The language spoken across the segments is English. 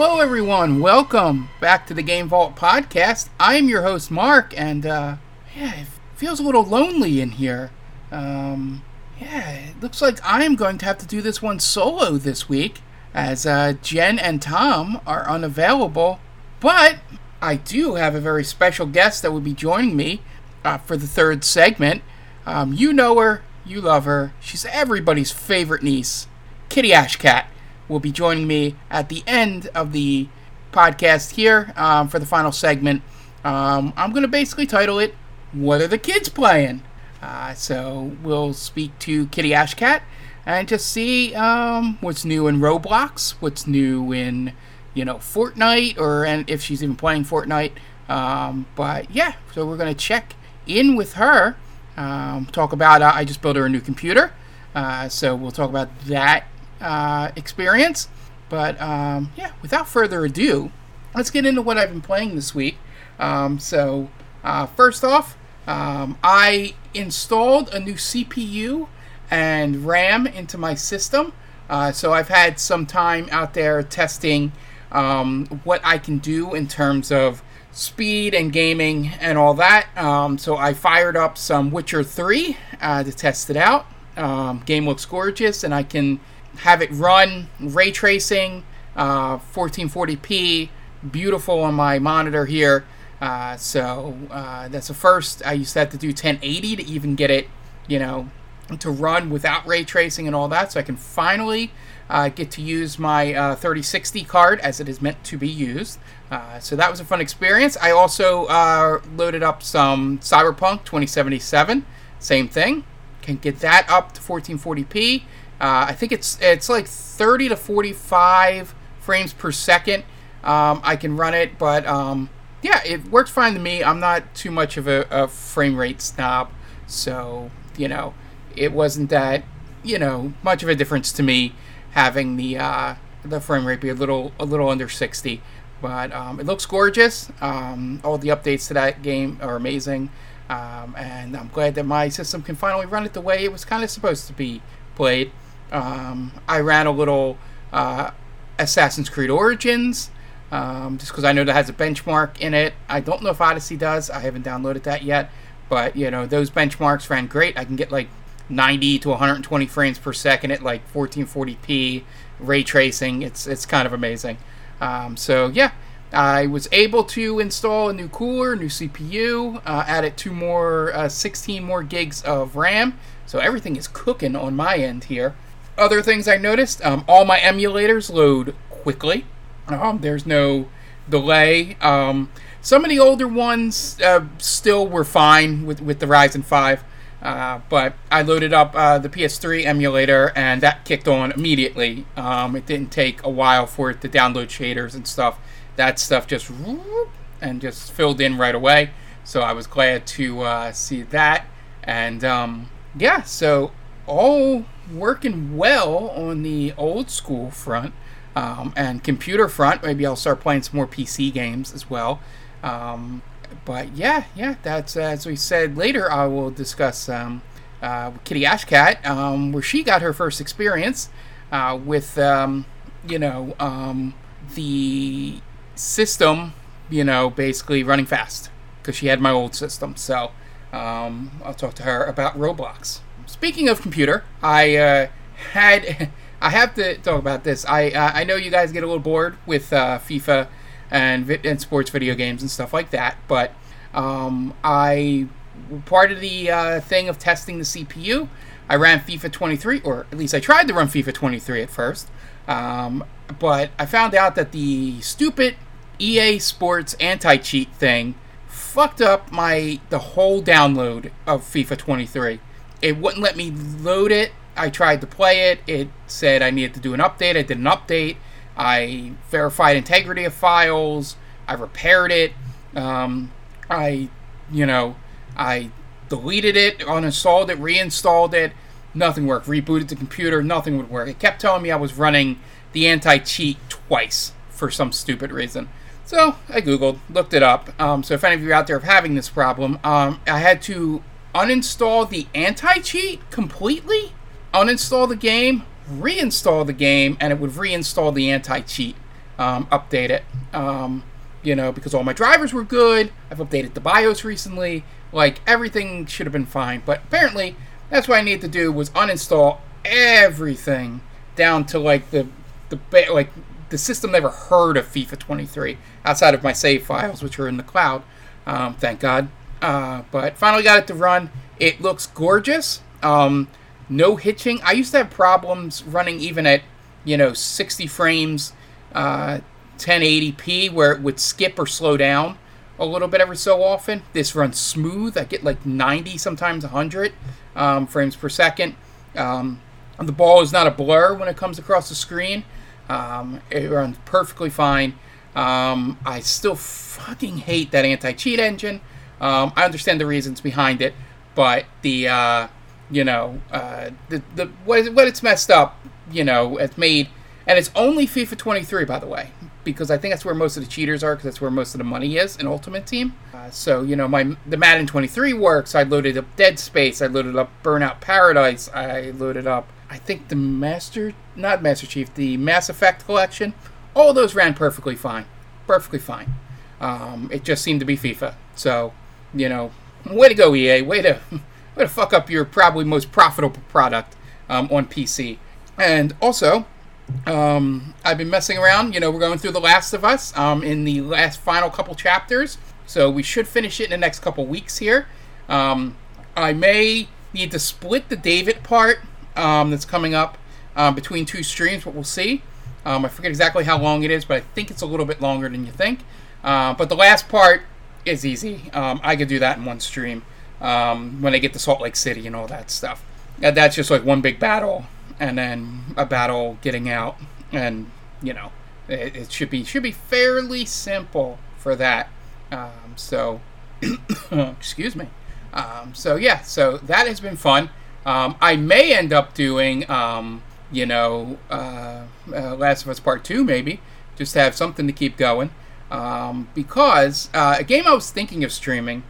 Hello, everyone. Welcome back to the Game Vault podcast. I'm your host, Mark, and uh, yeah, it feels a little lonely in here. Um, yeah, it looks like I'm going to have to do this one solo this week, as uh, Jen and Tom are unavailable. But I do have a very special guest that will be joining me uh, for the third segment. Um, you know her, you love her. She's everybody's favorite niece, Kitty Ashcat will be joining me at the end of the podcast here um, for the final segment. Um, I'm going to basically title it What Are the Kids Playing? Uh, so we'll speak to Kitty Ashcat and just see um, what's new in Roblox, what's new in, you know, Fortnite, or and if she's even playing Fortnite. Um, but yeah, so we're going to check in with her, um, talk about, uh, I just built her a new computer. Uh, so we'll talk about that uh, experience. But um, yeah, without further ado, let's get into what I've been playing this week. Um, so, uh, first off, um, I installed a new CPU and RAM into my system. Uh, so, I've had some time out there testing um, what I can do in terms of speed and gaming and all that. Um, so, I fired up some Witcher 3 uh, to test it out. Um, game looks gorgeous, and I can have it run ray tracing, uh, 1440p, beautiful on my monitor here. Uh, so uh, that's the first. I used to have to do 1080 to even get it, you know, to run without ray tracing and all that. So I can finally uh, get to use my uh, 3060 card as it is meant to be used. Uh, so that was a fun experience. I also uh, loaded up some Cyberpunk 2077. Same thing. Can get that up to 1440p. Uh, I think it's it's like 30 to 45 frames per second. Um, I can run it, but um, yeah, it works fine to me. I'm not too much of a, a, frame rate snob, so you know, it wasn't that you know much of a difference to me having the uh, the frame rate be a little a little under 60. But um, it looks gorgeous. Um, all the updates to that game are amazing. Um, and I'm glad that my system can finally run it the way it was kind of supposed to be played. Um, I ran a little uh, Assassin's Creed Origins um, just because I know that has a benchmark in it. I don't know if Odyssey does. I haven't downloaded that yet. But, you know, those benchmarks ran great. I can get like 90 to 120 frames per second at like 1440p ray tracing. It's, it's kind of amazing. Um, so, yeah. I was able to install a new cooler, new CPU, uh, added two more, uh, 16 more gigs of RAM. So everything is cooking on my end here other things I noticed, um, all my emulators load quickly. Um, there's no delay. Um, some of the older ones uh, still were fine with, with the Ryzen 5, uh, but I loaded up uh, the PS3 emulator and that kicked on immediately. Um, it didn't take a while for it to download shaders and stuff. That stuff just and just filled in right away. So I was glad to uh, see that. And um, yeah, so all working well on the old school front um, and computer front. Maybe I'll start playing some more PC games as well. Um, but yeah, yeah, that's as we said later. I will discuss um, uh, Kitty Ashcat, um, where she got her first experience uh, with um, you know um, the system, you know, basically running fast because she had my old system. So I'll talk to her about Roblox speaking of computer, I uh, had I have to talk about this. I uh, I know you guys get a little bored with uh, FIFA and and sports video games and stuff like that, but um, I part of the uh, thing of testing the CPU. I ran FIFA 23, or at least I tried to run FIFA 23 at first, um, but I found out that the stupid EA Sports anti-cheat thing fucked up my the whole download of FIFA 23 it wouldn't let me load it. I tried to play it. It said I needed to do an update. I did an update. I verified integrity of files. I repaired it. Um, I, you know, I deleted it, uninstalled it, reinstalled it. Nothing worked. Rebooted the computer. Nothing would work. It kept telling me I was running the anti cheat twice for some stupid reason. So I Googled, looked it up. Um, so if any of you out there are having this problem, um, I had to uninstall the anti cheat completely, uninstall the game, reinstall the game, and it would reinstall the anti cheat. um, update it. Um, you know, because all my drivers were good. I've updated the BIOS recently. Like everything should have been fine, but apparently that's what I needed to do was uninstall everything down to like the the like the system never heard of FIFA 23 outside of my save files, which are in the cloud. Um, thank God. Uh, but finally got it to run. It looks gorgeous. Um, no hitching. I used to have problems running even at you know 60 frames, uh, 1080p, where it would skip or slow down a little bit every so often. This runs smooth. I get like 90, sometimes 100 um, frames per second. Um, the ball is not a blur when it comes across the screen. Um, it runs perfectly fine. Um, I still fucking hate that anti-cheat engine. Um, I understand the reasons behind it, but the uh, you know uh, the the what, what it's messed up, you know, it's made, and it's only FIFA 23 by the way, because I think that's where most of the cheaters are, because that's where most of the money is in Ultimate Team. Uh, so you know, my the Madden 23 works. I loaded up Dead Space. I loaded up Burnout Paradise. I loaded up I think the Master, not Master Chief, the Mass Effect collection, all those ran perfectly fine. Perfectly fine. Um, it just seemed to be FIFA. So, you know, way to go, EA. Way to, way to fuck up your probably most profitable product um, on PC. And also, um, I've been messing around. You know, we're going through The Last of Us um, in the last final couple chapters. So we should finish it in the next couple weeks here. Um, I may need to split the David part um, that's coming up um, between two streams, but we'll see. I forget exactly how long it is, but I think it's a little bit longer than you think. Uh, but the last part is easy. Um, I could do that in one stream um, when I get to Salt Lake City and all that stuff. And that's just like one big battle, and then a battle getting out, and you know, it, it should be should be fairly simple for that. Um, so, excuse me. so yeah, so that has been fun. Um, I may end up doing, um, you know, uh, uh, Last of Us Part 2, maybe, just to have something to keep going. Um, because uh, a game I was thinking of streaming,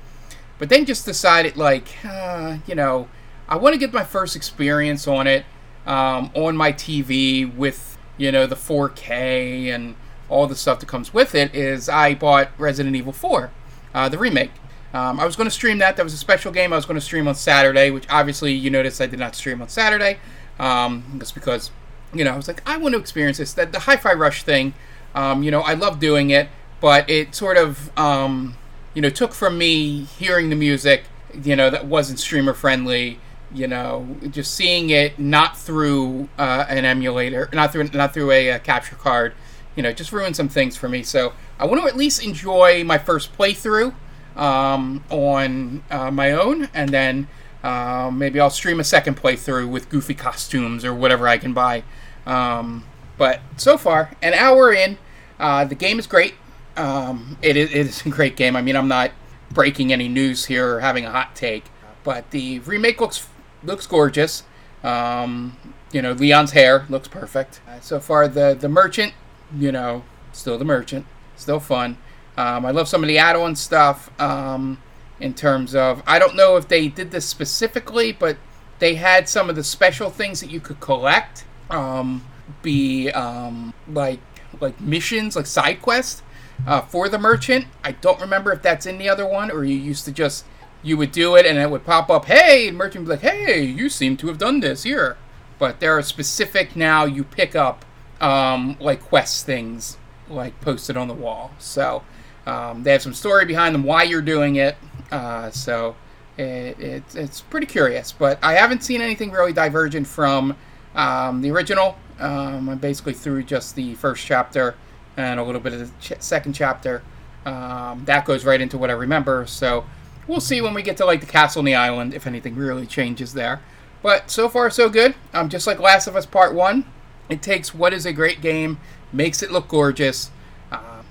but then just decided, like, uh, you know, I want to get my first experience on it um, on my TV with, you know, the 4K and all the stuff that comes with it. Is I bought Resident Evil 4, uh, the remake. Um, I was going to stream that. That was a special game I was going to stream on Saturday, which obviously you noticed I did not stream on Saturday. Um, just because, you know, I was like, I want to experience this. That the Hi-Fi Rush thing, um, you know, I love doing it, but it sort of, um, you know, took from me hearing the music, you know, that wasn't streamer friendly. You know, just seeing it not through uh, an emulator, not through not through a, a capture card, you know, just ruined some things for me. So I want to at least enjoy my first playthrough um, on uh, my own, and then uh, maybe I'll stream a second playthrough with goofy costumes or whatever I can buy. Um, but so far, an hour in, uh, the game is great. Um, it, is, a great game. I mean, I'm not breaking any news here or having a hot take, but the remake looks looks gorgeous. Um, you know, Leon's hair looks perfect. Uh, so far, the the merchant, you know, still the merchant, still fun. Um, I love some of the add-on stuff. Um, in terms of, I don't know if they did this specifically, but they had some of the special things that you could collect. Um, be um, like like missions, like side quests uh, for the merchant. I don't remember if that's in the other one, or you used to just you would do it and it would pop up. Hey, merchant would be like, hey, you seem to have done this here. But there are specific now you pick up um, like quest things like posted on the wall. So um, they have some story behind them why you're doing it. Uh, so it, it, it's pretty curious. But I haven't seen anything really divergent from um, the original. Um, I'm basically through just the first chapter and a little bit of the ch- second chapter. Um, that goes right into what I remember. So we'll see when we get to like the castle on the island if anything really changes there. But so far so good. Um, just like Last of Us Part One, it takes what is a great game, makes it look gorgeous,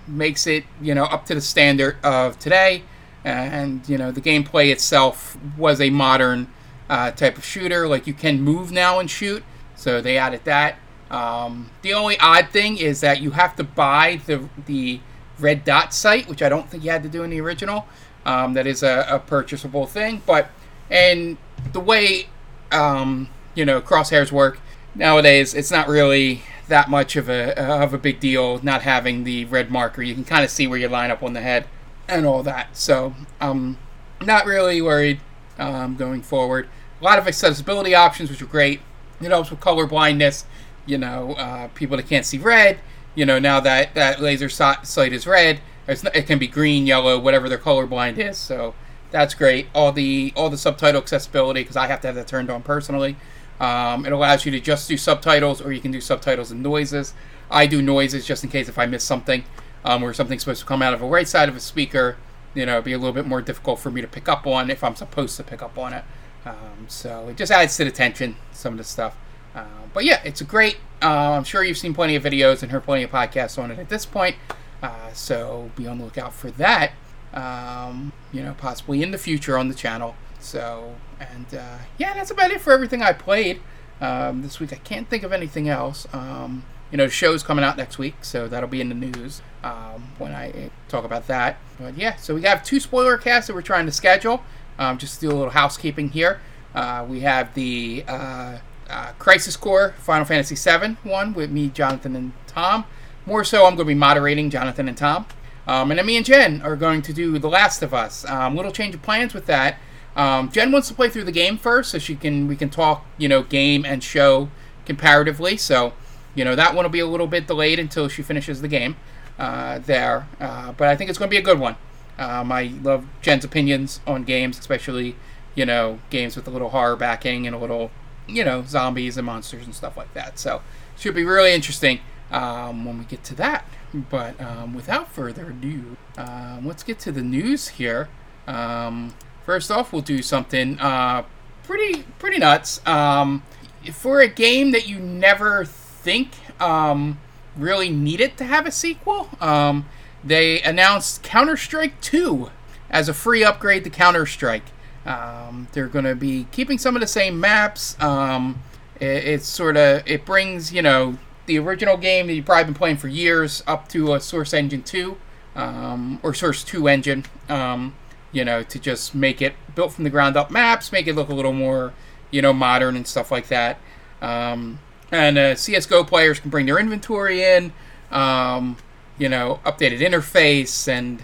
makes it you know up to the standard of today and you know the gameplay itself was a modern uh, type of shooter like you can move now and shoot so they added that um, the only odd thing is that you have to buy the the red dot sight which i don't think you had to do in the original um, that is a, a, purchasable thing but and the way um, you know crosshairs work nowadays it's not really that much of a of a big deal not having the red marker. You can kind of see where you line up on the head and all that. So I'm not really worried um, going forward. A lot of accessibility options, which are great. It helps with color blindness. You know, uh, people that can't see red. You know, now that that laser sight is red, it can be green, yellow, whatever their color blind is. So that's great. All the all the subtitle accessibility because I have to have that turned on personally. Um, it allows you to just do subtitles, or you can do subtitles and noises. I do noises just in case if I miss something, um, or something's supposed to come out of a right side of a speaker. You know, it'd be a little bit more difficult for me to pick up on if I'm supposed to pick up on it. Um, so it just adds to the tension, some of the stuff. Uh, but yeah, it's a great. Uh, I'm sure you've seen plenty of videos and heard plenty of podcasts on it at this point. Uh, so be on the lookout for that. Um, you know, possibly in the future on the channel. So, and uh, yeah, that's about it for everything I played um, this week. I can't think of anything else. Um, you know, show's coming out next week, so that'll be in the news um, when I talk about that. But yeah, so we have two spoiler casts that we're trying to schedule. Um, just to do a little housekeeping here. Uh, we have the uh, Crisis Core Final Fantasy VII one with me, Jonathan, and Tom. More so, I'm going to be moderating Jonathan and Tom. Um, and then me and Jen are going to do The Last of Us. Um, little change of plans with that. Um, Jen wants to play through the game first, so she can we can talk, you know, game and show comparatively. So, you know, that one will be a little bit delayed until she finishes the game uh, there. Uh, but I think it's going to be a good one. Um, I love Jen's opinions on games, especially you know games with a little horror backing and a little you know zombies and monsters and stuff like that. So, it should be really interesting um, when we get to that. But um, without further ado, um, let's get to the news here. Um, First off, we'll do something uh, pretty pretty nuts. Um, for a game that you never think um, really needed to have a sequel, they announced Counter Strike 2 as a free upgrade to Counter Strike. Um, they're going to be keeping some of the same maps. Um, it, it's sort of it brings you know the original game that you've probably been playing for years up to a Source Engine 2 um, or Source 2 engine. Um, you know, to just make it built from the ground up maps, make it look a little more, you know, modern and stuff like that. Um, and uh, CS:GO players can bring their inventory in, um, you know, updated interface, and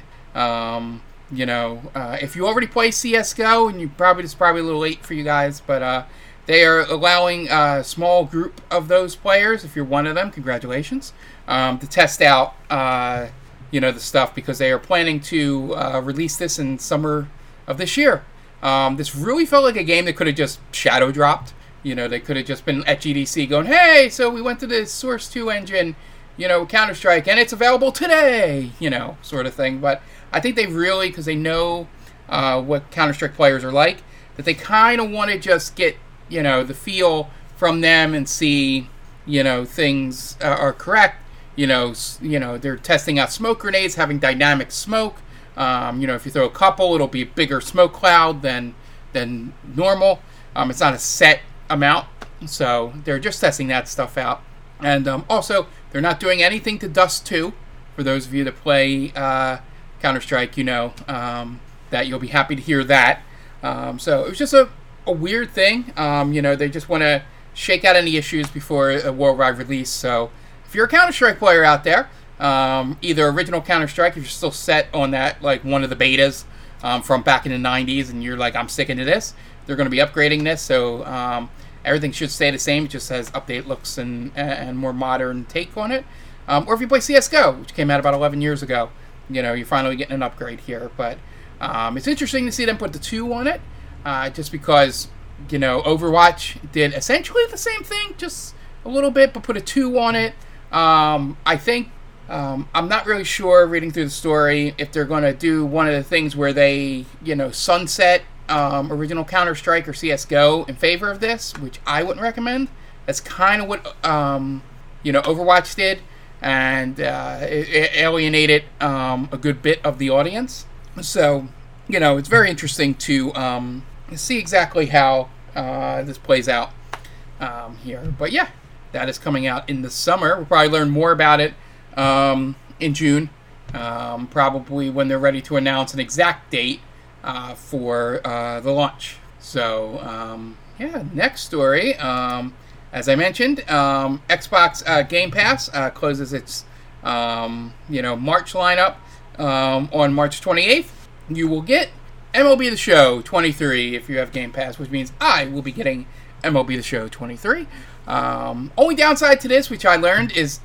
you know, uh, if you already play CS:GO, and you probably it's probably a little late for you guys, but uh, they are allowing a small group of those players. If you're one of them, congratulations, um, to test out uh, you know the stuff because they are planning to uh, release this in summer of this year. Um, this really felt like a game that could have just shadow dropped. You know, they could have just been at GDC going, "Hey, so we went to the Source Two engine, you know, Counter Strike, and it's available today," you know, sort of thing. But I think they really, because they know uh, what Counter Strike players are like, that they kind of want to just get you know the feel from them and see you know things uh, are correct you know, you know, they're testing out smoke grenades, having dynamic smoke. Um, you know, if you throw a couple, it'll be a bigger smoke cloud than than normal. Um, it's not a set amount, so they're just testing that stuff out. And um, also, they're not doing anything to Dust 2. For those of you that play uh, Counter Strike, you know um, that you'll be happy to hear that. Um, so it was just a, a weird thing. Um, you know, they just want to shake out any issues before a worldwide release. So if you're a Counter Strike player out there, um, either original Counter Strike, if you're still set on that, like one of the betas um, from back in the 90s, and you're like, I'm sticking to this, they're going to be upgrading this, so everything should stay the same. It just has update looks and and more modern take on it. Um, or if you play CS:GO, which came out about 11 years ago, you know, you're finally getting an upgrade here. But um, it's interesting to see them put the two on it, uh, just because you know Overwatch did essentially the same thing, just a little bit, but put a two on it. Um, I think um, I'm not really sure reading through the story if they're going to do one of the things where they, you know, sunset um, original Counter Strike or CS:GO in favor of this, which I wouldn't recommend. That's kind of what um, you know Overwatch did, and uh, it, it, alienated um, a good bit of the audience. So, you know, it's very interesting to um, see exactly how uh, this plays out um, here. But yeah, that is coming out in the summer. We'll probably learn more about it um, in June, um, probably when they're ready to announce an exact date uh, for uh, the launch. So, um, yeah, next story. Um, as I mentioned, um, Xbox uh, Game Pass uh, closes its um, you know March lineup um, on March 28th. You will get MLB The Show 23 if you have Game Pass, which means I will be getting MLB The Show 23. Um, only downside to this, which I learned, is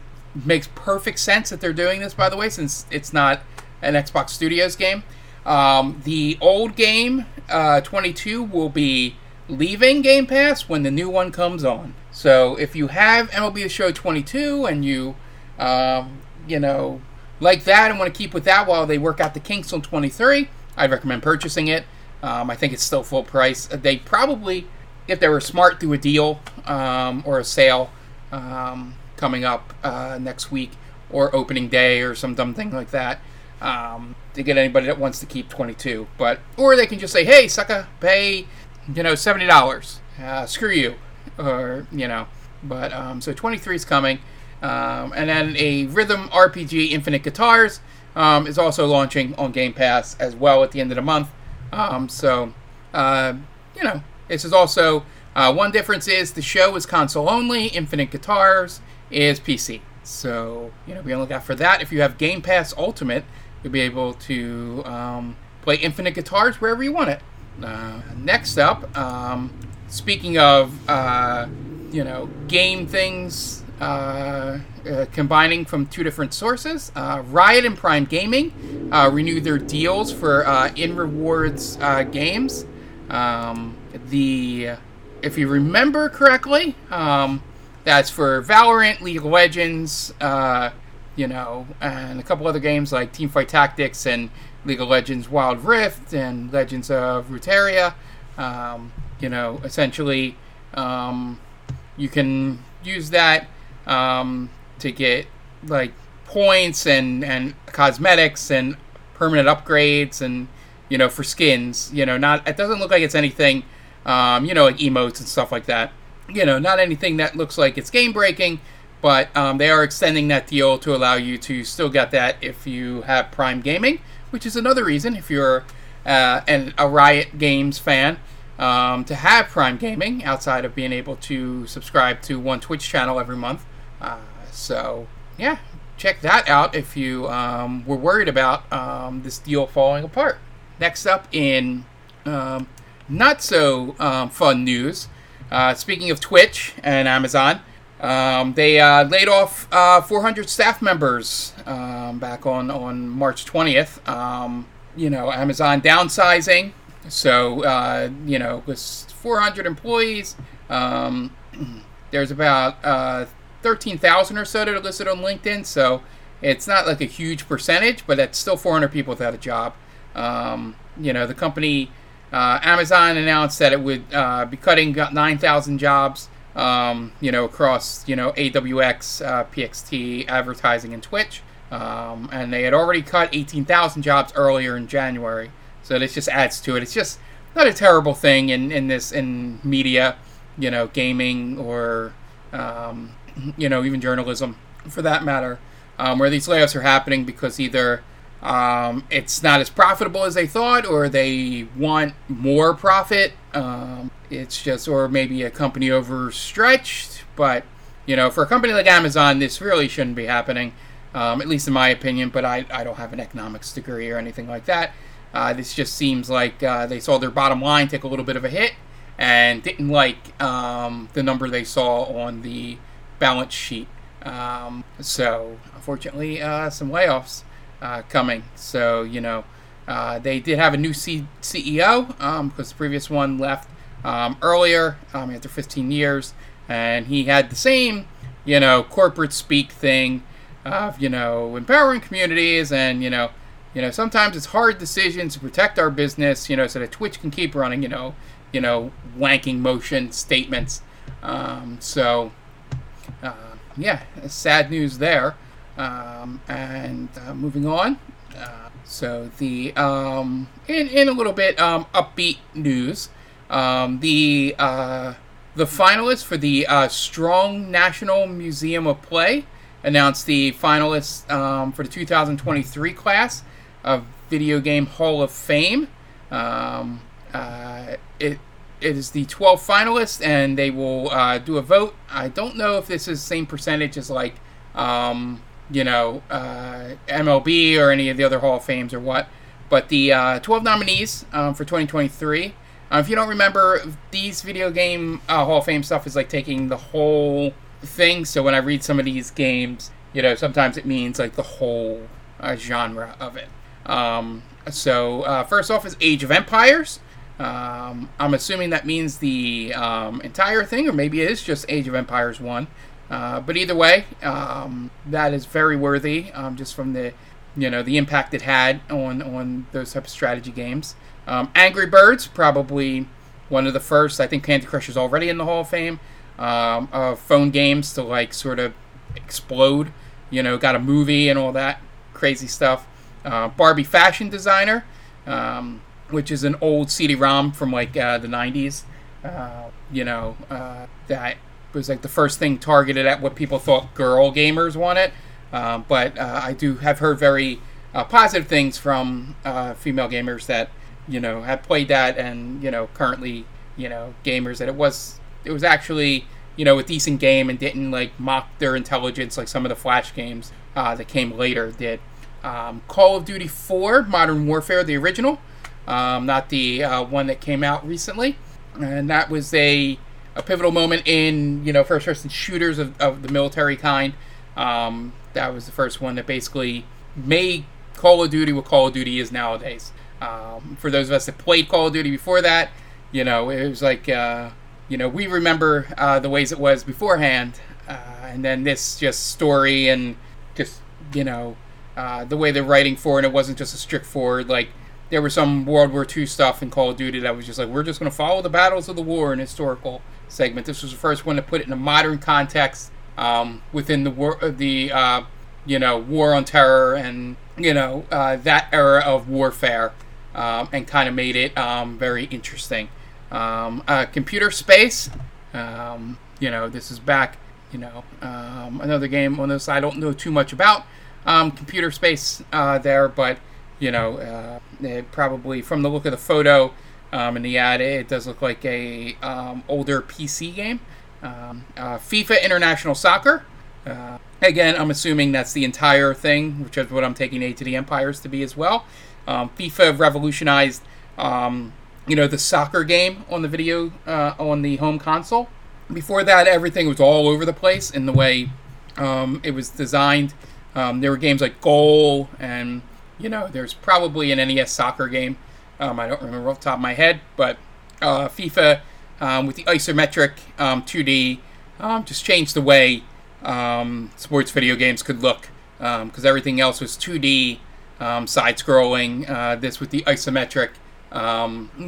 makes perfect sense that they're doing this. By the way, since it's not an Xbox Studios game, um, the old game uh, 22 will be leaving Game Pass when the new one comes on. So if you have MLB The Show 22 and you, um, you know, like that and want to keep with that while they work out the kinks on 23, I'd recommend purchasing it. Um, I think it's still full price. They probably, if they were smart, do a deal um, or a sale um, coming up uh, next week or opening day or some dumb thing like that um, to get anybody that wants to keep 22. But or they can just say, "Hey, sucker, pay you know seventy dollars. Uh, screw you," or you know. But um, so 23 is coming, um, and then a rhythm RPG, Infinite Guitars, um, is also launching on Game Pass as well at the end of the month. Um, so uh, you know, this is also uh, one difference is the show is console only. Infinite Guitars is PC. So you know, be on the lookout for that. If you have Game Pass Ultimate, you'll be able to um, play Infinite Guitars wherever you want it. Uh, next up, um, speaking of uh, you know game things uh, uh combining from two different sources, uh, Riot and Prime Gaming uh, renewed their deals for in rewards games. Um, the if you remember correctly, um, that's for Valorant, League of Legends, you know, and a couple other games like Teamfight Tactics and League of Legends Wild Rift and Legends of Runeterra. Um, you know, essentially, um, you can use that um, to get like points and, and cosmetics and permanent upgrades and you know for skins. You know, not it doesn't look like it's anything. Um, you know, like emotes and stuff like that. You know, not anything that looks like it's game breaking but um, they are extending that deal to allow you to still get that if you have Prime Gaming, which is another reason if you're uh, an, a Riot Games fan um, to have Prime Gaming outside of being able to subscribe to one Twitch channel every month. Uh, so, yeah, check that out if you um, were worried about um, this deal falling apart. Next up, in um, not so um, fun news, uh, speaking of Twitch and Amazon. Um, they uh, laid off uh, 400 staff members back on, on March 20th. Um, you know, Amazon downsizing. So, uh, you know, with 400 employees, um, there's about uh, 13,000 or so that are listed on LinkedIn. So it's not like a huge percentage, but that's still 400 people without a job. Um, you know, the company, uh, Amazon announced that it would uh, be cutting 9,000 jobs um, you know, across, you know, AWS, uh, PXT, advertising, and Twitch. Um, and they had already cut 18,000 jobs earlier in January. So this just adds to it. It's just not a terrible thing in, in this, in media, you know, gaming or, um, you know, even journalism for that matter, um, where these layoffs are happening because either um, it's not as profitable as they thought, or they want more profit. Um, it's just, or maybe a company overstretched. But you know, for a company like Amazon, this really shouldn't be happening, um, at least in my opinion. But I, I don't have an economics degree or anything like that. Uh, this just seems like uh, they saw their bottom line take a little bit of a hit and didn't like um, the number they saw on the balance sheet. Um, so, unfortunately, uh, some layoffs uh, coming. So you know, uh, they did have a new C- CEO um, because the previous one left um, earlier um, after 15 years, and he had the same you know corporate speak thing of you know empowering communities and you know you know sometimes it's hard decisions to protect our business you know so that Twitch can keep running you know you know wanking motion statements. Um, so uh, yeah, sad news there. Um, and uh, moving on. Uh, so the um, in in a little bit um, upbeat news, um, the uh, the finalists for the uh, Strong National Museum of Play announced the finalists um, for the 2023 class of Video Game Hall of Fame. Um, uh, it it is the 12 finalists, and they will uh, do a vote. I don't know if this is the same percentage as like, um, you know, uh, MLB or any of the other Hall of Fames or what. But the uh, 12 nominees um, for 2023. Uh, if you don't remember, these video game uh, Hall of Fame stuff is like taking the whole thing. So when I read some of these games, you know, sometimes it means like the whole genre of it. Um, so uh, first off is Age of Empires. Um, I'm assuming that means the um, entire thing, or maybe it is just Age of Empires 1. Uh, but either way, um, that is very worthy, um, just from the, you know, the impact it had on on those type of strategy games. Um, Angry Birds, probably one of the first. I think Candy Crush is already in the Hall of Fame um, of phone games to like sort of explode. You know, got a movie and all that crazy stuff. Uh, Barbie Fashion Designer. Um, which is an old CD-ROM from like uh, the '90s. Uh, you know, uh, that was like the first thing targeted at what people thought girl gamers wanted. Um, but uh, I do have heard very positive things from female gamers that you know have played that, and you know currently you know gamers that it was it was actually you know a decent game and didn't like mock their intelligence like some of the flash games that came later did. Um, Call of Duty 4 Modern Warfare, the original um, not the uh, one that came out recently. And that was a, a pivotal moment in you know first person shooters of, of the military kind. Um, that was the first one that basically made Call of Duty what Call of Duty is nowadays. Um, for those of us that played Call of Duty before that, you know it was like uh, you know we remember uh, the ways it was beforehand, uh, and then this just story and just you know uh, the way they're writing for. And it wasn't just a strict forward like there was some World War II stuff in Call of Duty that was just like, we're just going to follow the battles of the war in historical segment. This was the first one to put it in a modern context um, within the war, uh, the uh, you know war on terror and you know uh, that era of warfare, um, and kind of made it um, very interesting. Um, uh, computer space, um, you know, this is back. You know, um, another game on this I don't know too much about. Computer space uh, there, but you know, uh, probably from the look of the photo um, in the ad, it does look like a um, older PC game. Um, uh, FIFA International Soccer. Uh, again, I'm assuming that's the entire thing, which is what I'm taking Age of the Empires to be as well. Um, FIFA revolutionized, um, you know, the soccer game on the video uh, on the home console. Before that, everything was all over the place in the way um, it was designed. There were games like Goal and you know, there's probably an NES soccer game. Um, I don't remember off the top of my head, but uh, FIFA um, with the isometric um, 2D um, just changed the way um, sports video games could look because um, everything else was 2D, side scrolling. Uh, this with the isometric,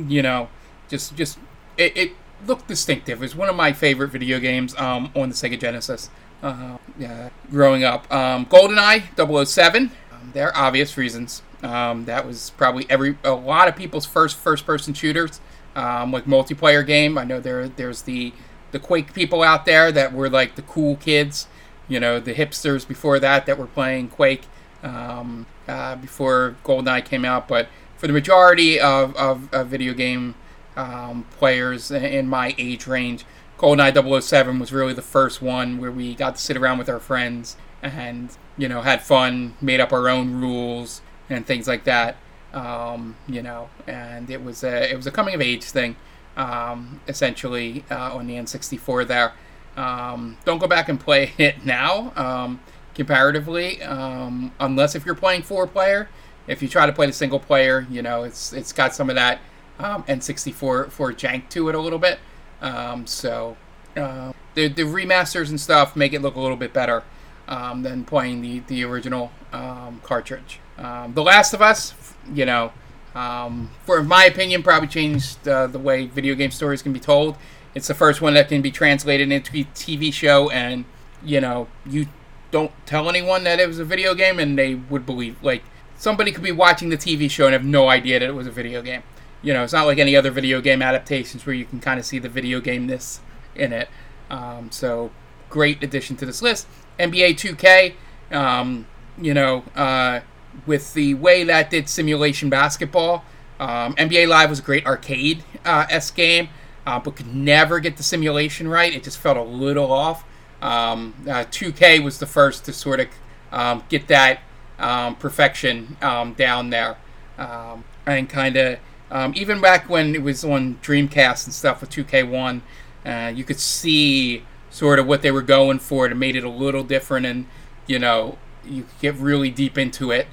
you know, just just it, it, looked distinctive. It was one of my favorite video games on the Sega Genesis. Uh, yeah, growing up, Um, GoldenEye 007 um, there are obvious reasons. Um, that was probably every a lot of people's first first-person shooters, um, like multiplayer game. I know there there's the the Quake people out there that were like the cool kids, you know, the hipsters before that that were playing Quake um, uh, before GoldenEye came out. But for the majority of, of, of video game um, players in my age range, GoldenEye 007 was really the first one where we got to sit around with our friends and you know had fun, made up our own rules and things like that. Um, you know, and it was a it was a coming of age thing, um, essentially uh, on the N64 there. Um, don't go back and play it now, um, comparatively, um, unless if you're playing four player. If you try to play the single player, you know it's it's got some of that um, N64 for jank to it a little bit. So uh, the the remasters and stuff make it look a little bit better um, than playing the the original um, cartridge. Um, the Last of Us, you know, um, for my opinion, probably changed uh, the way video game stories can be told. It's the first one that can be translated into a TV show, and you know, you don't tell anyone that it was a video game, and they would believe. Like somebody could be watching the TV show and have no idea that it was a video game. You know, it's not like any other video game adaptations where you can kind of see the video game this in it. Um, so great addition to this list. NBA 2K, um, you know, uh, with the way that did simulation basketball. Um, NBA Live was a great arcade uh, s game. uh, but could never get the simulation right. It just felt a little off. Um, uh, 2K was the first to sort of um, get that um, perfection down there, and kind of um, even back when it was on Dreamcast and stuff with 2K1, uh, you could see sort of what they were going for. It made it a little different, and you know you get really deep into it,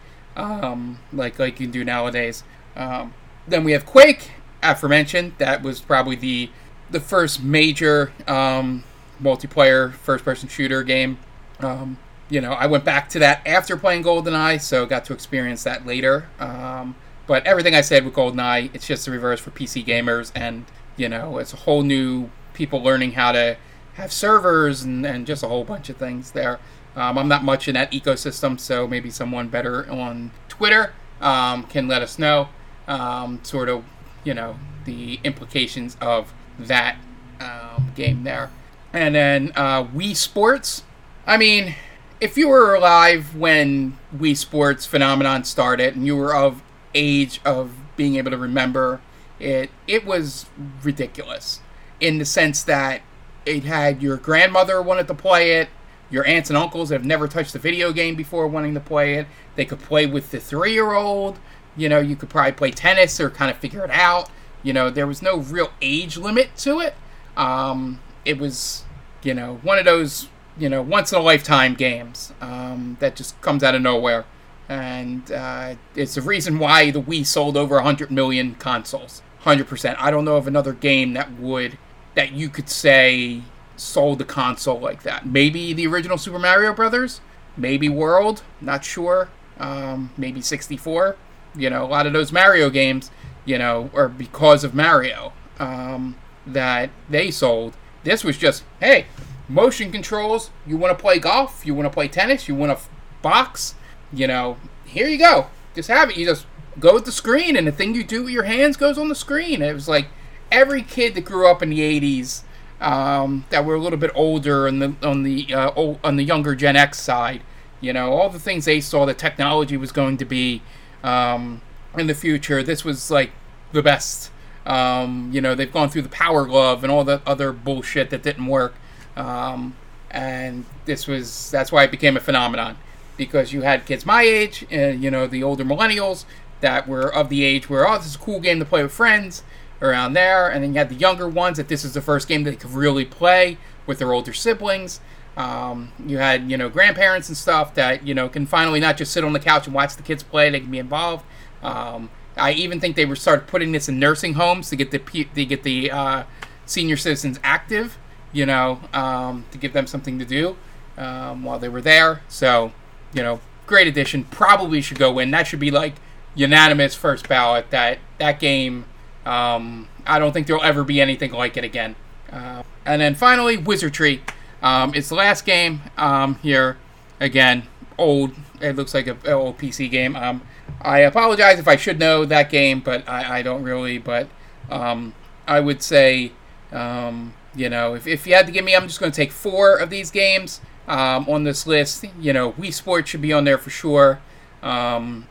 like like you do nowadays. then we have Quake, aforementioned. That was probably the the first major um, multiplayer first person shooter game. Um, you know, I went back to that after playing GoldenEye, so got to experience that later. Um, but everything I said with GoldenEye, it's just the reverse for PC gamers, and you know, it's a whole new people learning how to have servers and, and just a whole bunch of things there. Um, I'm not much in that ecosystem, so maybe someone better on Twitter um, can let us know um, sort of, you know, the implications of that um, game there. And then uh, Wii Sports. I mean, if you were alive when Wii Sports phenomenon started and you were of age of being able to remember it, it was ridiculous in the sense that it had your grandmother wanted to play it, your aunts and uncles that have never touched a video game before wanting to play it. They could play with the three year old. You know, you could probably play tennis or kind of figure it out. You know, there was no real age limit to it. Um, it was, you know, one of those, you know, once in a lifetime games um, that just comes out of nowhere. And uh, it's the reason why the Wii sold over 100 million consoles. 100%. I don't know of another game that would, that you could say sold a console like that. Maybe the original Super Mario Brothers, maybe World, not sure. Um, maybe 64. You know, a lot of those Mario games you know, or because of Mario um, that they sold. This was just, hey, motion controls. You want to play golf? You want to play tennis? You want to box? You know, here you go. Just have it. You just go with the screen, and the thing you do with your hands goes on the screen. it was like every kid that grew up in the '80s um, that were a little bit older on the on the uh, old, on the younger Gen X side. You know, all the things they saw that technology was going to be. Um, in the future. This was like the best. Um, you know, they've gone through the Power Glove and all the other bullshit that didn't work. Um, and this was that's why it became a phenomenon because you had kids my age, and you know, the older millennials that were of the age where oh, this is a cool game to play with friends around there, and then you had the younger ones that this is the first game they could really play with their older siblings. Um, you had you know grandparents and stuff that you know can finally not just sit on the couch and watch the kids play; they can be involved. Um, I even think they were started putting this in nursing homes to get the to get the uh, senior citizens active, you know, um, to give them something to do um, while they were there. So, you know, great addition. Probably should go in. That should be like unanimous first ballot. That that game. Um, I don't think there'll ever be anything like it again. Uh, and then finally, Wizardry. Um, it's the last game um, here. Again, old. It looks like an old PC game. Um, I apologize if I should know that game, but I, I don't really. But um, I would say, um, you know, if, if you had to give me, I'm just going to take four of these games um, on this list. You know, Wii Sports should be on there for sure. Um,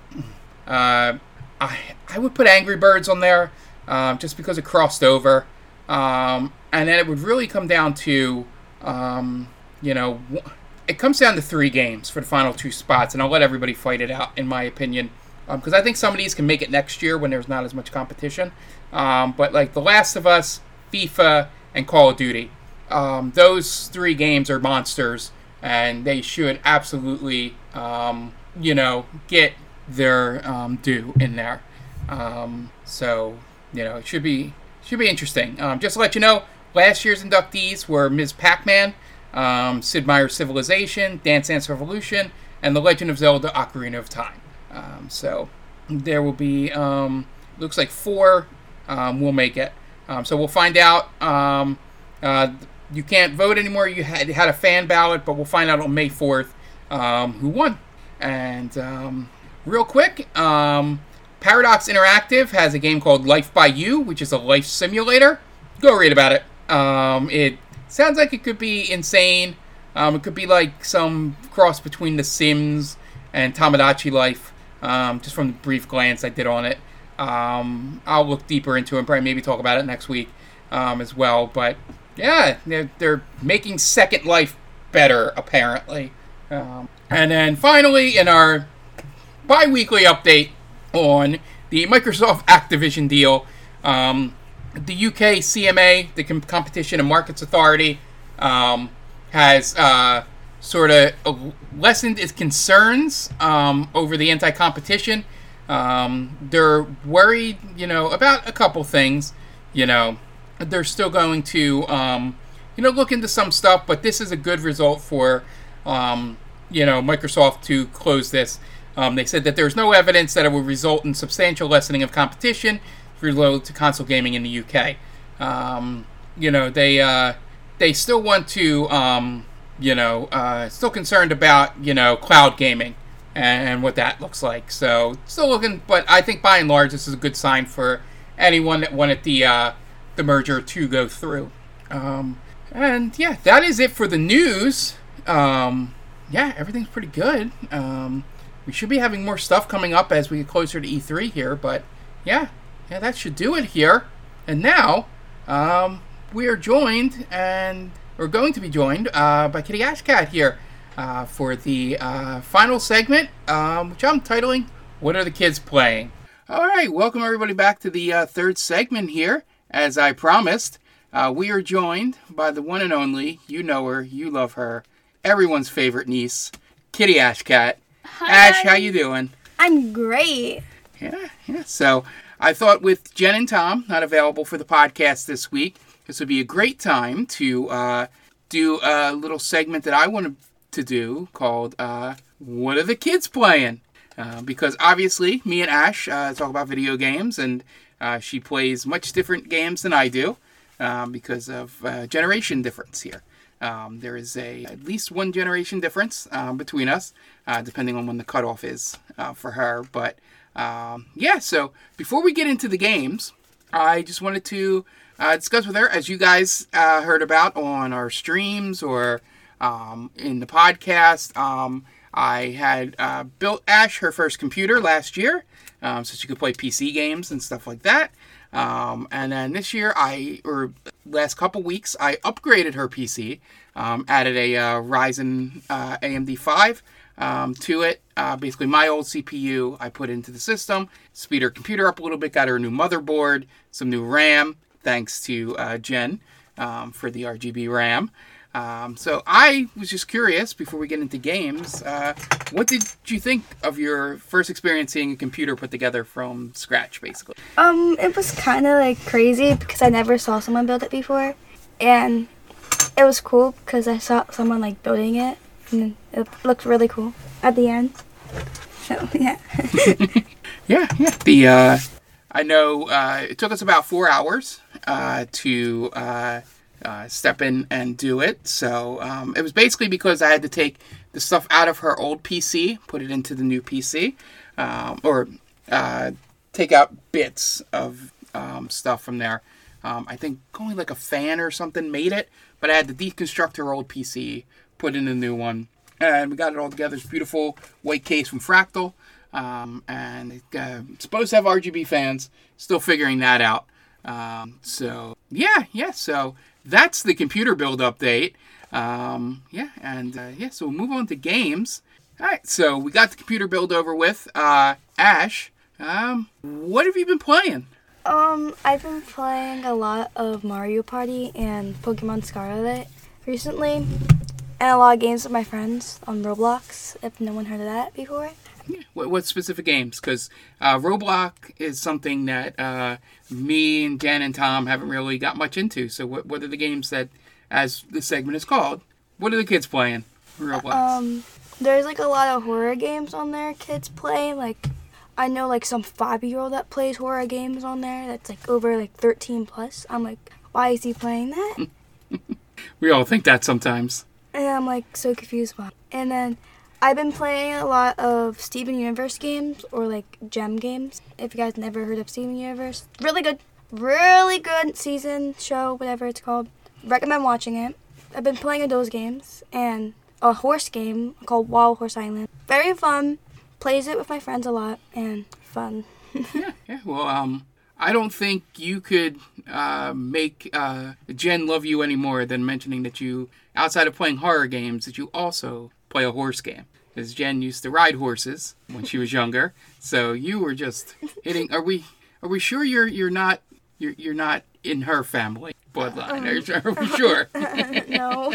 uh, I I would put Angry Birds on there um, just because it crossed over, um, and then it would really come down to, you know, it comes down to three games for the final two spots, and I'll let everybody fight it out, in my opinion because um, I think some of these can make it next year when there's not as much competition. Um, but like The Last of Us, FIFA, and Call of Duty, um, those three games are monsters, and they should absolutely, um, you know, get their um, due in there. Um, so you know, it should be should be interesting. just to let you know, last year's inductees were Ms. Pac-Man, Sid Meier's Civilization, Dance Dance Revolution, and The Legend of Zelda: Ocarina of Time. Um, so there will be um, looks like four um, will make it. Um, so we'll find out. Um, uh, you can't vote anymore. You had had a fan ballot, but we'll find out on May fourth um, who won. And real quick, Paradox Interactive has a game called Life by You, which is a life simulator. Go read about it. it sounds like it could be insane. it could be like some cross between The Sims and Tomodachi Life um, just from the brief glance I did on it. Um, I'll look deeper into it and probably maybe talk about it next week. um, as well. But yeah, they're, they're making Second Life better apparently. Um, and then finally, in our bi-weekly update on the Microsoft Activision deal, um, the UK CMA, the Com- Competition and Markets Authority, um, has uh, sort of lessened its concerns um, over the anti-competition. Um, they're worried, you know, about a couple things. You know, they're still going to, um, you know, look into some stuff, but this is a good result for, um, you know, Microsoft to close this. Um, they said that there's no evidence that it will result in substantial lessening of competition related to console gaming in the UK. Um, you know, they uh, they still want to, um, you know, uh, still concerned about you know cloud gaming and what that looks like. So still looking, but I think by and large this is a good sign for anyone that wanted the uh, the merger to go through. Um, and yeah, that is it for the news. Um, yeah, everything's pretty good. Um, we should be having more stuff coming up as we get closer to E3 here, but yeah, yeah, that should do it here. And now, um, we are joined and we're going to be joined uh, by Kitty Ashcat here uh, for the uh, final segment, um, which I'm titling "What Are the Kids Playing?" All right, welcome everybody back to the uh, third segment here. As I promised, uh, we are joined by the one and only, you know her, you love her, everyone's favorite niece, Kitty Ashcat. Hi. Ash, how you doing? I'm great. Yeah, yeah. So I thought with Jen and Tom not available for the podcast this week, this would be a great time to uh, do a little segment that I wanted to do called uh, "What Are the Kids Playing?" Uh, because obviously, me and Ash uh, talk about video games, and uh, she plays much different games than I do um, because of uh, generation difference here. Um, there is a at least one generation difference um, between us, uh, depending on when the cutoff is uh, for her. But um, yeah, so before we get into the games, I just wanted to uh, discuss with her, as you guys uh, heard about on our streams or um, in the podcast. I had uh, built Ash her first computer last year, um, so she could play PC games and stuff like that. Um, and then this year, I or last couple weeks, I upgraded her PC, um, added a uh, Ryzen uh, AMD 5 um, to it. Uh, basically, my old CPU I put into the system, speed her computer up a little bit, got her a new motherboard, some new RAM, thanks to uh, Jen um, for the RGB RAM. Um, so I was just curious before we get into games, uh, what did you think of your first experience seeing a computer put together from scratch, basically? Um, it was kind of like crazy because I never saw someone build it before, and it was cool because I saw someone like building it, and it looked really cool at the end. So yeah. Yeah, yeah. The uh, I know uh, it took us about four hours uh, to uh, step in and do it. So um, it was basically because I had to take the stuff out of her old PC, put it into the new PC, um, or uh, take out bits of um, stuff from there. Um, I think only like a fan or something made it, but I had to deconstruct her old PC, put in a new one, and we got it all together. It's beautiful white case from Fractal. Um, and uh, supposed to have RGB fans. Still figuring that out. Um, so yeah, yeah. So that's the computer build update. Um, yeah, and uh, yeah. So we'll move on to games. All right. So we got the computer build over with. Uh, Ash, um, what have you been playing? um, I've been playing a lot of Mario Party and Pokemon Scarlet recently, and a lot of games with my friends on Roblox. If no one heard of that before. What, what specific games? Because uh, Roblox is something that uh, me and Jen and Tom haven't really got much into. So what, what are the games that, as the segment is called, what are the kids playing? Roblox. Um, there's like a lot of horror games on there. Kids play like, I know like some five year old that plays horror games on there. That's like over like 13 plus. I'm like, why is he playing that? we all think that sometimes. and I'm like so confused about. It. And then I've been playing a lot of Steven Universe games or like gem games. If you guys never heard of Steven Universe, really good, really good season show, whatever it's called. Recommend watching it. I've been playing those games and a horse game called Wild Horse Island. Very fun. Plays it with my friends a lot and fun. yeah, yeah. Well, um, I don't think you could uh, make uh, Jen love you any more than mentioning that you, outside of playing horror games, that you also play a horse game. Because Jen used to ride horses when she was younger, so you were just hitting. Are we? Are we sure you're you're not you're you're not in her family bloodline? Are, are we sure? no.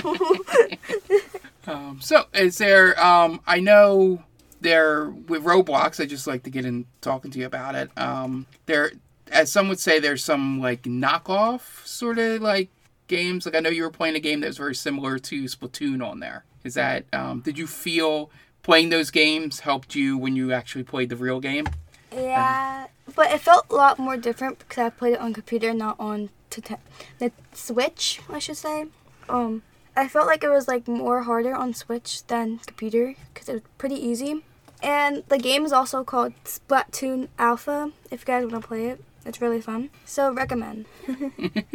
Um, so, is there? Um, I know there with Roblox. I just like to get in talking to you about it. Um, there, as some would say, there's some like knockoff sort of like games. Like I know you were playing a game that was very similar to Splatoon on there. Is that? Um, did you feel playing those games helped you when you actually played the real game? Yeah, but it felt a lot more different because I played it on computer, not on t- t- the Switch, I should say. Um, I felt like it was like more harder on Switch than computer because it was pretty easy. And the game is also called Splatoon Alpha. If you guys want to play it, it's really fun. So recommend.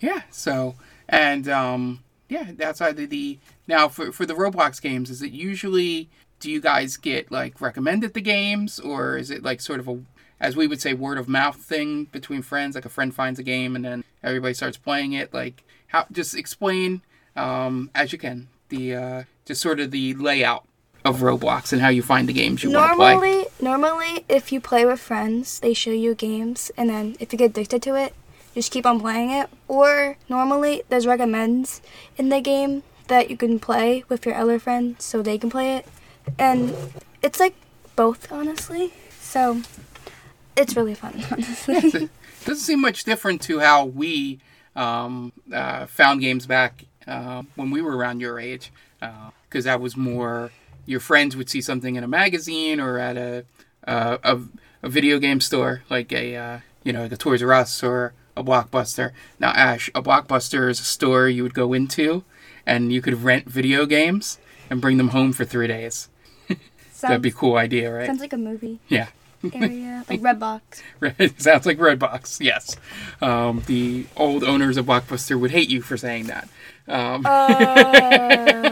Yeah. So and um, yeah, that's either the now for for the Roblox games. Is it usually do you guys get like recommended the games or is it like sort of a as we would say word of mouth thing between friends? Like a friend finds a game and then everybody starts playing it. Like how just explain um, as you can the uh, just sort of the layout of Roblox and how you find the games you want to play. Normally, normally, if you play with friends, they show you games, and then if you get addicted to it, just keep on playing it. Or normally, there's recommends in the game that you can play with your other friends, so they can play it, and it's like both, honestly. So it's really fun, honestly. doesn't seem much different to how we um, uh, found games back uh, when we were around your age, because that was more your friends would see something in a magazine or at a uh, a, a video game store, like a uh, you know like a Toys R Us or a Blockbuster. Now, Ash, a Blockbuster is a store you would go into, and you could rent video games and bring them home for three days. That'd be a cool idea, right? sounds like a movie Yeah. area, like Redbox. It sounds like Redbox. Yes, um, the old owners of Blockbuster would hate you for saying that. Um, Uh,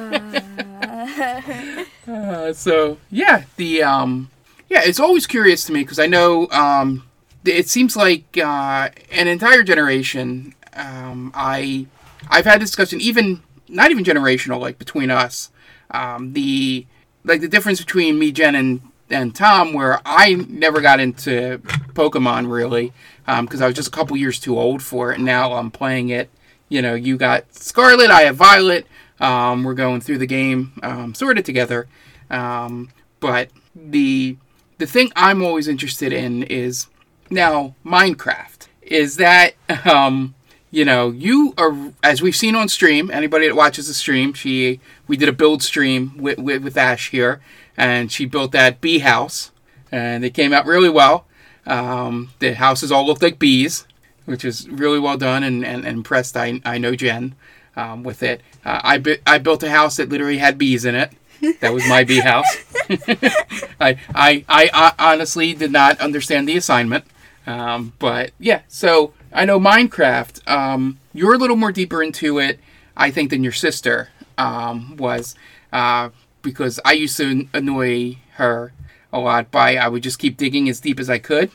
uh, so yeah, the um, yeah, it's always curious to me because I know um, it seems like uh, an entire generation. Um, I I've had discussion, even not even generational, like between us. Um, the like the difference between me, Jen, and and Tom, where I never got into Pokemon really, because I was just a couple years too old for it. And now I'm playing it. You know, you got Scarlet, I have Violet. Um, we're going through the game, um, sort of together. Um, but the the thing I'm always interested in is now Minecraft. Is that um, you know you are as we've seen on stream. Anybody that watches the stream, she we did a build stream with with, with Ash here, and she built that bee house, and it came out really well. Um, the houses all looked like bees, which is really well done, and, and, and impressed. I I know Jen um, with it. Uh, I bu- I built a house that literally had bees in it. That was my bee house. I, I, I, I honestly did not understand the assignment. Um, but yeah, so I know Minecraft. Um, you're a little more deeper into it, I think, than your sister um, was, uh, because I used to annoy her a lot by I would just keep digging as deep as I could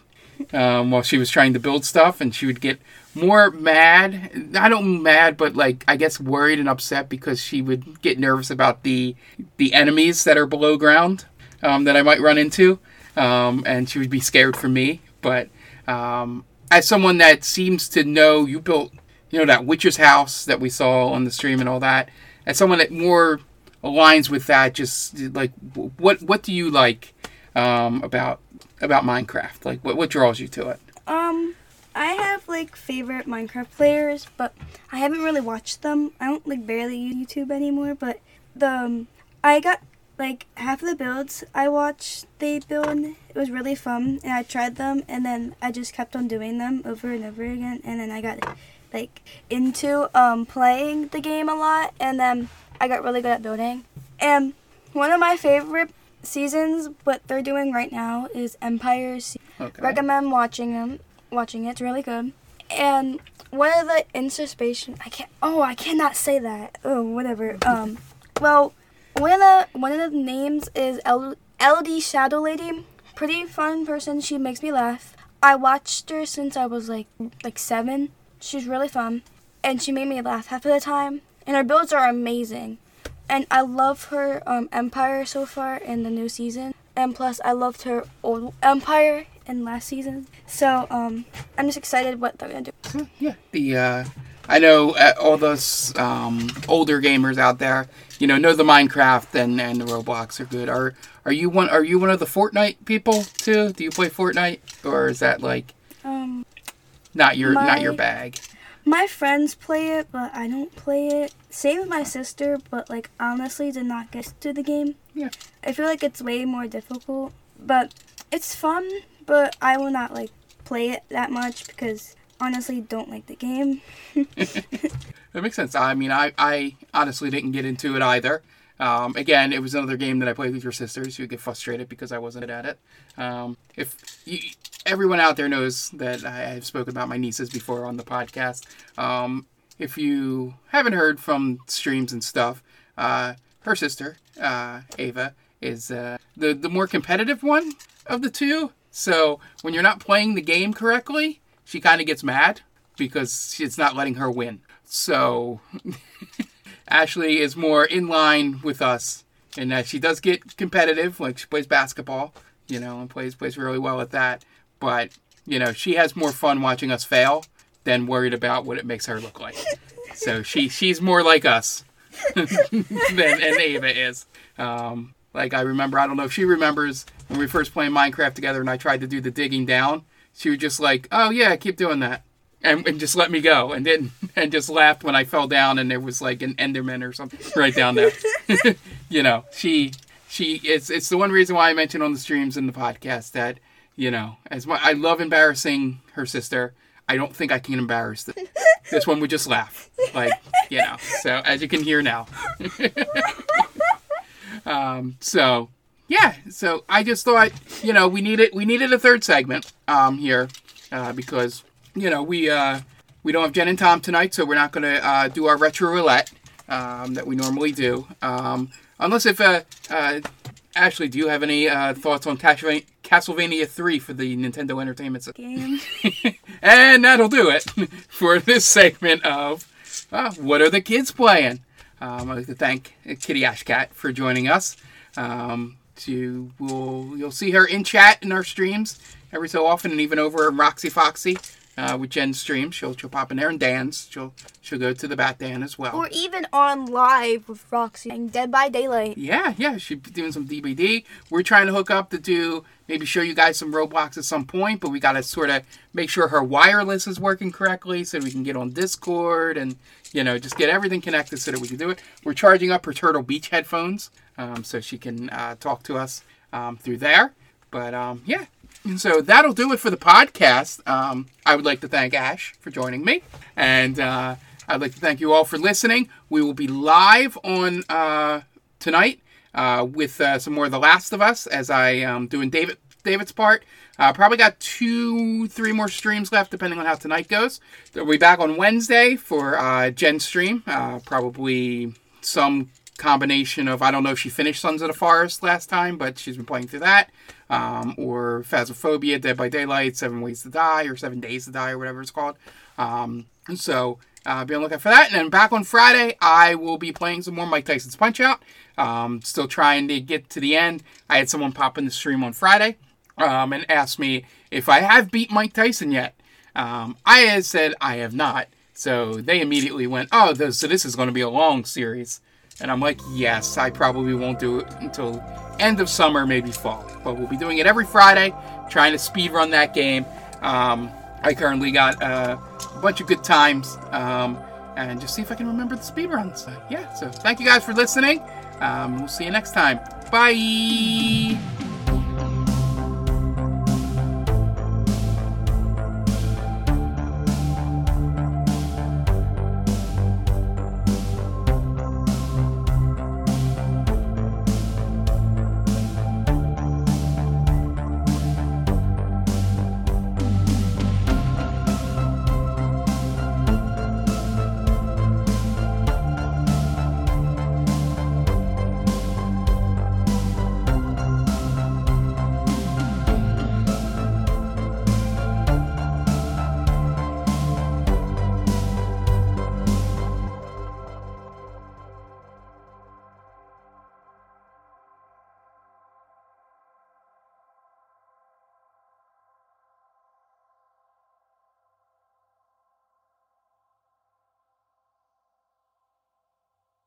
um, while she was trying to build stuff, and she would get more mad. I don't mad, but like I guess worried and upset because she would get nervous about the the enemies that are below ground um, that I might run into, um, and she would be scared for me. But um, as someone that seems to know, you built you know that witch's house that we saw on the stream and all that. As someone that more aligns with that, just like what what do you like um, about about Minecraft? Like what what draws you to it? um, I have like favorite Minecraft players, but I haven't really watched them. I don't like barely YouTube anymore, but the um, I got like half of the builds I watched they build. It was really fun, and I tried them, and then I just kept on doing them over and over again, and then I got like into um playing the game a lot, and then I got really good at building. And one of my favorite seasons, what they're doing right now, is Empires. Okay. Recommend watching them. Watching it. it's really good. And one of the inspiration, I can't. Oh, I cannot say that. Oh, whatever. Um, well, one of the one of the names is L- LD Shadow Lady. Pretty fun person. She makes me laugh. I watched her since I was like like seven. She's really fun, and she made me laugh half of the time. And her builds are amazing, and I love her um, Empire so far in the new season. And plus, I loved her old Empire in last season. So um, I'm just excited what they're gonna do. Yeah, the uh, I know uh, all those um, older gamers out there, you know, know the Minecraft and, and the Roblox are good. Are are you one? Are you one of the Fortnite people too? Do you play Fortnite, or is that like Um, not your not your bag? My friends play it, but I don't play it. Same with my sister, but like honestly, did not get to the game. Yeah. I feel like it's way more difficult, but it's fun. But I will not like play it that much because honestly, don't like the game. That makes sense. I mean, I, I honestly didn't get into it either. Um, again, it was another game that I played with your sisters. You get frustrated because I wasn't at it. Um, if you, everyone out there knows that I have spoken about my nieces before on the podcast. Um, if you haven't heard from streams and stuff, uh, her sister uh, Ava is uh, the the more competitive one of the two. So when you're not playing the game correctly, she kind of gets mad because it's not letting her win. So Ashley is more in line with us in that she does get competitive, like she plays basketball, you know, and plays plays really well at that. But you know, she has more fun watching us fail than worried about what it makes her look like. So she she's more like us than and Ava is. Um, like I remember, I don't know if she remembers when we first playing Minecraft together, and I tried to do the digging down. She was just like, "Oh yeah, keep doing that," and, and just let me go, and didn't, and just laughed when I fell down, and there was like an Enderman or something right down there. you know, she she it's it's the one reason why I mentioned on the streams and the podcast that you know, as much I love embarrassing her sister. I don't think I can embarrass this. One would just laugh, like you know. So as you can hear now. um, so yeah, so I just thought you know we needed we needed a third segment um, here uh, because you know we uh, we don't have Jen and Tom tonight, so we're not going to uh, do our retro roulette um, that we normally do. Um, unless if uh, uh, Ashley, do you have any uh, thoughts on Castlevania, Castlevania 3 for the Nintendo Entertainment System? And that'll do it for this segment of uh, What Are the Kids Playing? Um, I'd like to thank Kitty Ashcat for joining us. Um, to we'll, you'll see her in chat in our streams every so often, and even over at Roxy Foxy uh, with Jen's stream. She'll, she'll pop in there and dance. She'll, she'll go to the Bat Dan as well. or even on live with Roxy and Dead by Daylight. Yeah, yeah, she's doing some DBD. We're trying to hook up to do maybe show you guys some Roblox at some point, but we got to sort of make sure her wireless is working correctly so we can get on Discord and you know just get everything connected so that we can do it. We're charging up her Turtle Beach headphones um, so she can uh, talk to us um, through there. But um, yeah. And so that'll do it for the podcast. Um, I would like to thank Ash for joining me. And uh, I'd like to thank you all for listening. We will be live on uh, tonight uh, with uh, some more of The Last of Us as I am doing David David's part. Uh, probably got two, three more streams left, depending on how tonight goes. We'll be back on Wednesday for uh, Jen's stream. Uh, probably some combination of I don't know if she finished Sons of the Forest last time, but she's been playing through that, um, or Phasmophobia, Dead by Daylight, Seven Ways to Die, or Seven Days to Die, or whatever it's called. Um, so uh, be on the lookout for that. And then back on Friday, I will be playing some more Mike Tyson's Punch Out. Um, still trying to get to the end. I had someone pop in the stream on Friday um, and ask me if I have beat Mike Tyson yet. Um, I had said I have not. So they immediately went, oh, so this is going to be a long series. And I'm like, yes, I probably won't do it until end of summer, maybe fall. But we'll be doing it every Friday, trying to speed run that game. Um, I currently got a bunch of good times, um, and just see if I can remember the speed runs. Yeah, so thank you guys for listening. Um, we'll see you next time. Bye.